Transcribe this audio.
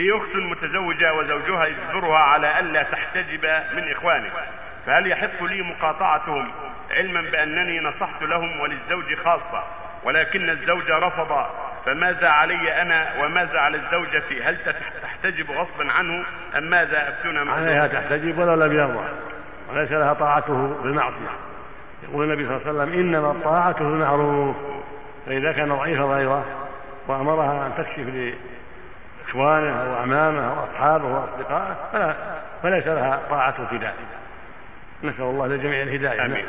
هي أخت متزوجة وزوجها يجبرها على ألا تحتجب من إخوانه. فهل يحق لي مقاطعتهم علما بأنني نصحت لهم وللزوج خاصة؟ ولكن الزوج رفض. فماذا علي أنا وماذا على الزوجة؟ هل تحتجب غصبا عنه أم ماذا أفتونا عليها تحتجب ولو لم يرضى. وليس لها طاعته بالمعصية يقول النبي صلى الله عليه وسلم إنما الطاعة في المعروف فإذا كان ضعيف غيره وأمرها أن تكشف لإخوانه أو أمامه أو أصحابه وأصدقائه فلا فليس لها طاعة في ذلك. نسأل الله للجميع الهداية. آمين.